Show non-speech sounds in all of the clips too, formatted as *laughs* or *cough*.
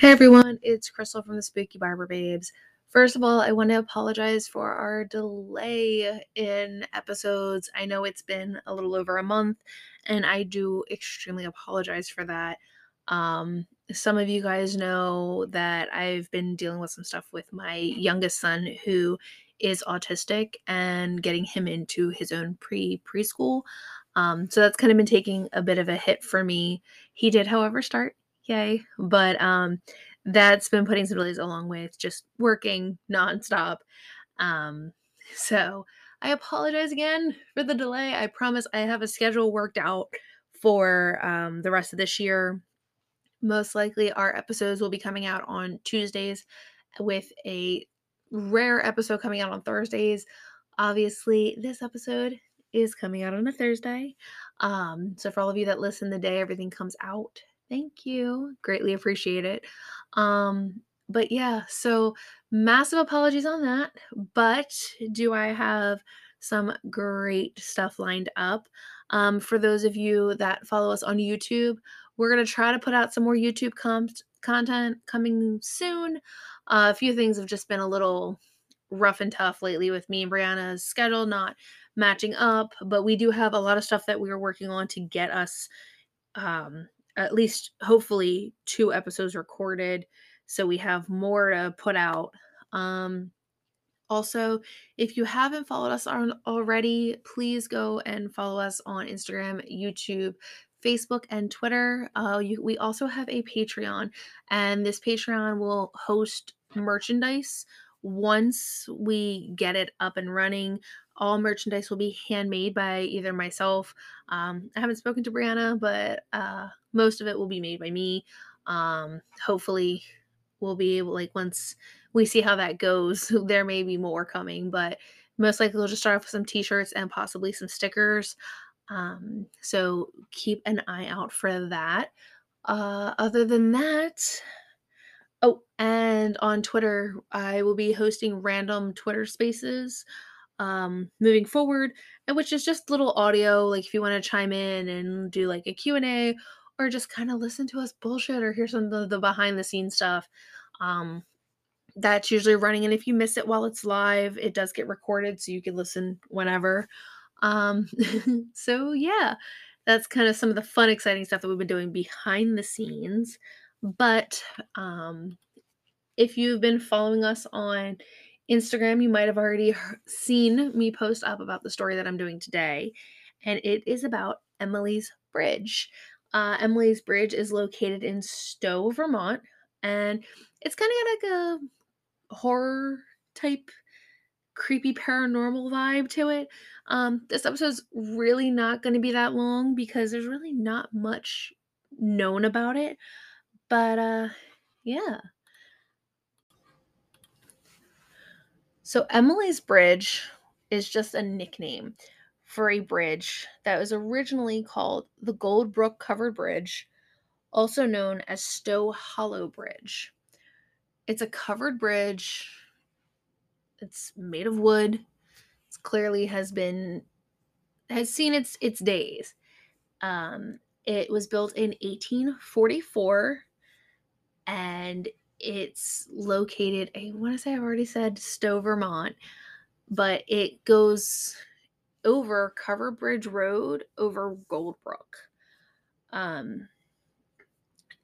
Hey everyone, it's Krystal from the Spooky Barber Babes. First of all, I want to apologize for our delay in episodes. I know it's been a little over a month, and I do extremely apologize for that. Um, some of you guys know that I've been dealing with some stuff with my youngest son who is autistic and getting him into his own pre preschool. Um, so that's kind of been taking a bit of a hit for me. He did, however, start yay. But um, that's been putting some delays along with just working nonstop. Um, *laughs* so I apologize again for the delay. I promise I have a schedule worked out for um, the rest of this year. Most likely, our episodes will be coming out on Tuesdays with a rare episode coming out on Thursdays. Obviously, this episode is coming out on a Thursday. Um, so, for all of you that listen the day everything comes out, Thank you. Greatly appreciate it. Um, but yeah, so massive apologies on that. But do I have some great stuff lined up? Um, for those of you that follow us on YouTube, we're going to try to put out some more YouTube com- content coming soon. Uh, a few things have just been a little rough and tough lately with me and Brianna's schedule not matching up, but we do have a lot of stuff that we are working on to get us um, at least hopefully two episodes recorded so we have more to put out. Um also if you haven't followed us on already please go and follow us on instagram youtube facebook and twitter. Uh, you, we also have a patreon and this patreon will host merchandise once we get it up and running all merchandise will be handmade by either myself. Um, I haven't spoken to Brianna, but uh, most of it will be made by me. Um, hopefully, we'll be able, like, once we see how that goes, *laughs* there may be more coming, but most likely we'll just start off with some t shirts and possibly some stickers. Um, so keep an eye out for that. Uh, other than that, oh, and on Twitter, I will be hosting random Twitter spaces um, moving forward, and which is just little audio. Like if you want to chime in and do like a Q&A or just kind of listen to us bullshit or hear some of the behind the scenes stuff. Um, that's usually running. And if you miss it while it's live, it does get recorded so you can listen whenever. Um, *laughs* so yeah, that's kind of some of the fun, exciting stuff that we've been doing behind the scenes. But um, if you've been following us on Instagram, you might have already seen me post up about the story that I'm doing today, and it is about Emily's Bridge. Uh, Emily's Bridge is located in Stowe, Vermont, and it's kind of got like a horror type, creepy paranormal vibe to it. Um, this episode's really not going to be that long because there's really not much known about it, but uh, yeah. So Emily's Bridge is just a nickname for a bridge that was originally called the Gold Brook Covered Bridge, also known as Stowe Hollow Bridge. It's a covered bridge. It's made of wood. It clearly has been has seen its its days. Um, it was built in 1844 and it's located, I want to say I've already said Stowe, Vermont, but it goes over Cover Bridge Road over Goldbrook. Um,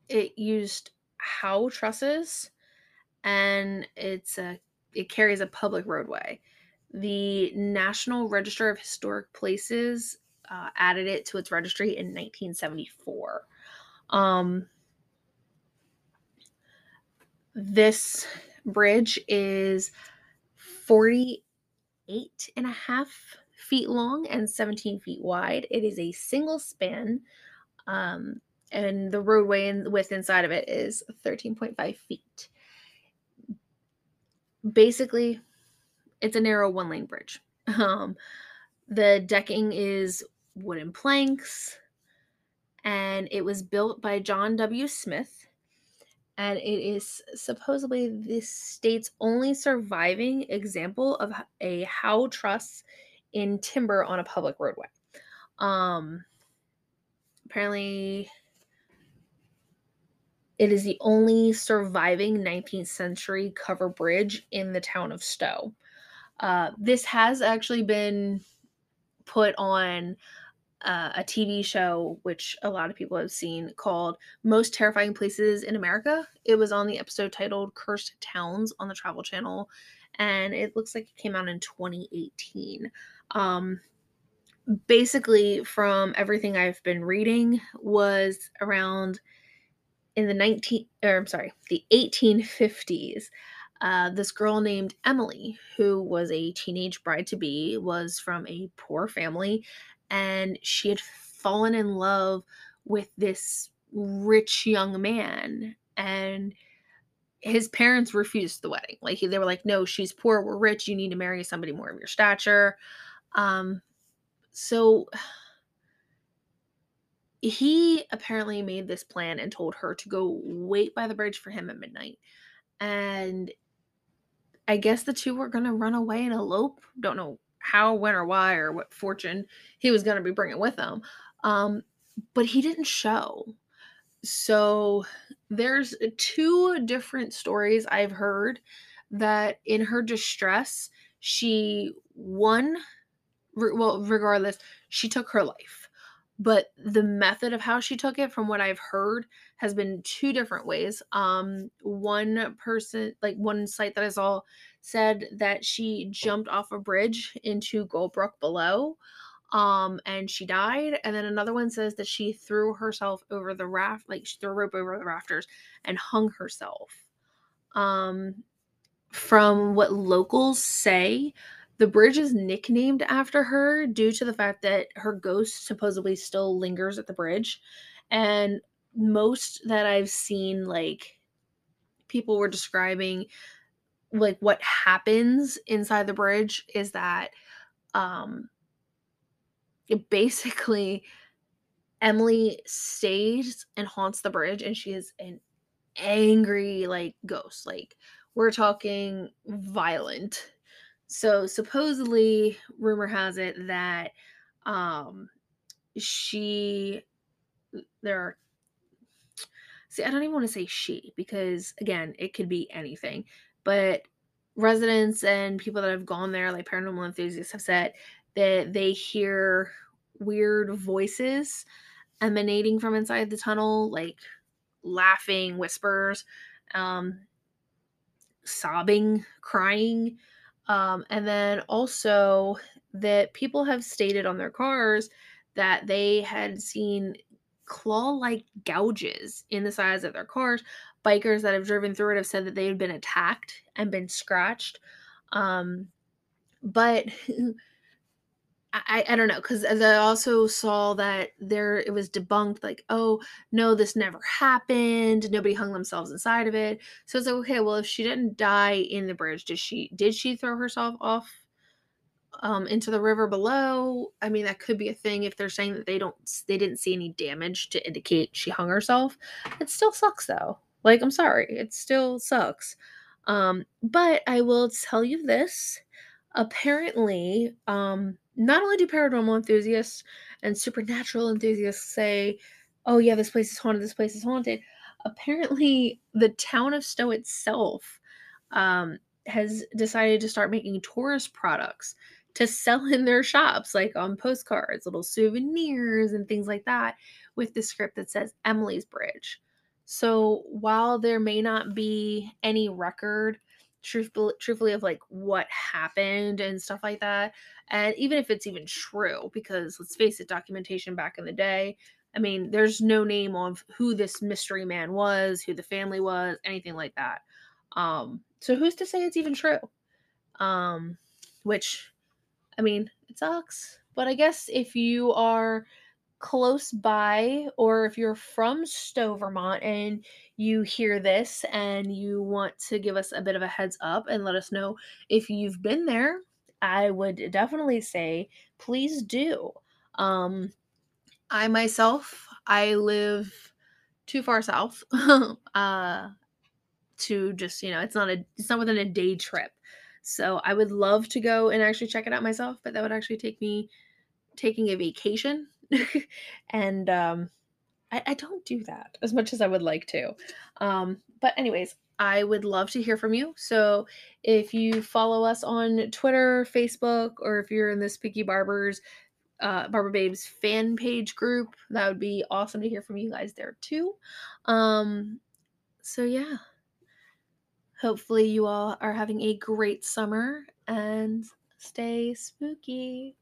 it used Howe trusses and it's a it carries a public roadway. The National Register of Historic Places uh, added it to its registry in 1974. Um, this bridge is 48 and a half feet long and 17 feet wide. It is a single span, um, and the roadway in, width inside of it is 13.5 feet. Basically, it's a narrow one lane bridge. Um, the decking is wooden planks, and it was built by John W. Smith and it is supposedly the state's only surviving example of a Howe truss in timber on a public roadway. Um, apparently, it is the only surviving 19th century cover bridge in the town of Stowe. Uh, this has actually been put on uh, a TV show, which a lot of people have seen, called Most Terrifying Places in America. It was on the episode titled Cursed Towns on the Travel Channel, and it looks like it came out in 2018. Um, basically, from everything I've been reading, was around in the 19 or I'm sorry, the 1850s. Uh, this girl named Emily, who was a teenage bride to be, was from a poor family and she had fallen in love with this rich young man and his parents refused the wedding. Like they were like no she's poor we're rich you need to marry somebody more of your stature. Um so he apparently made this plan and told her to go wait by the bridge for him at midnight. And i guess the two were going to run away and elope don't know how, when, or why, or what fortune he was going to be bringing with him. Um, but he didn't show. So there's two different stories I've heard that in her distress, she won, well, regardless, she took her life. But the method of how she took it, from what I've heard, has been two different ways. Um, one person, like one site that I saw, said that she jumped off a bridge into Goldbrook below um and she died and then another one says that she threw herself over the raft like she threw a rope over the rafters and hung herself um from what locals say the bridge is nicknamed after her due to the fact that her ghost supposedly still lingers at the bridge and most that i've seen like people were describing like what happens inside the bridge is that um basically Emily stays and haunts the bridge and she is an angry like ghost. Like we're talking violent so supposedly rumor has it that um she there are see i don't even want to say she because again it could be anything but residents and people that have gone there, like paranormal enthusiasts, have said that they hear weird voices emanating from inside the tunnel, like laughing whispers, um, sobbing, crying. Um, and then also that people have stated on their cars that they had seen claw like gouges in the sides of their cars bikers that have driven through it have said that they had been attacked and been scratched. Um, but *laughs* I, I don't know because as I also saw that there it was debunked like oh no this never happened. Nobody hung themselves inside of it. So it's like okay well if she didn't die in the bridge did she did she throw herself off um into the river below? I mean that could be a thing if they're saying that they don't they didn't see any damage to indicate she hung herself. It still sucks though. Like, I'm sorry, it still sucks. Um, but I will tell you this. Apparently, um, not only do paranormal enthusiasts and supernatural enthusiasts say, oh, yeah, this place is haunted, this place is haunted, apparently, the town of Stowe itself um, has decided to start making tourist products to sell in their shops, like on postcards, little souvenirs, and things like that, with the script that says Emily's Bridge. So while there may not be any record, truthfully, truthfully of like what happened and stuff like that, and even if it's even true, because let's face it, documentation back in the day, I mean, there's no name of who this mystery man was, who the family was, anything like that. Um, so who's to say it's even true? Um, which, I mean, it sucks. But I guess if you are close by, or if you're from Stowe, Vermont, and you hear this and you want to give us a bit of a heads up and let us know if you've been there, I would definitely say please do. Um, I myself, I live too far south *laughs* uh, to just you know it's not a it's not within a day trip. So I would love to go and actually check it out myself, but that would actually take me taking a vacation *laughs* and um, I, I don't do that as much as I would like to. Um, but anyways, I would love to hear from you. So if you follow us on Twitter, Facebook, or if you're in the Spooky Barbers uh, Barber Babes fan page group, that would be awesome to hear from you guys there too. Um, so yeah, hopefully you all are having a great summer and stay spooky.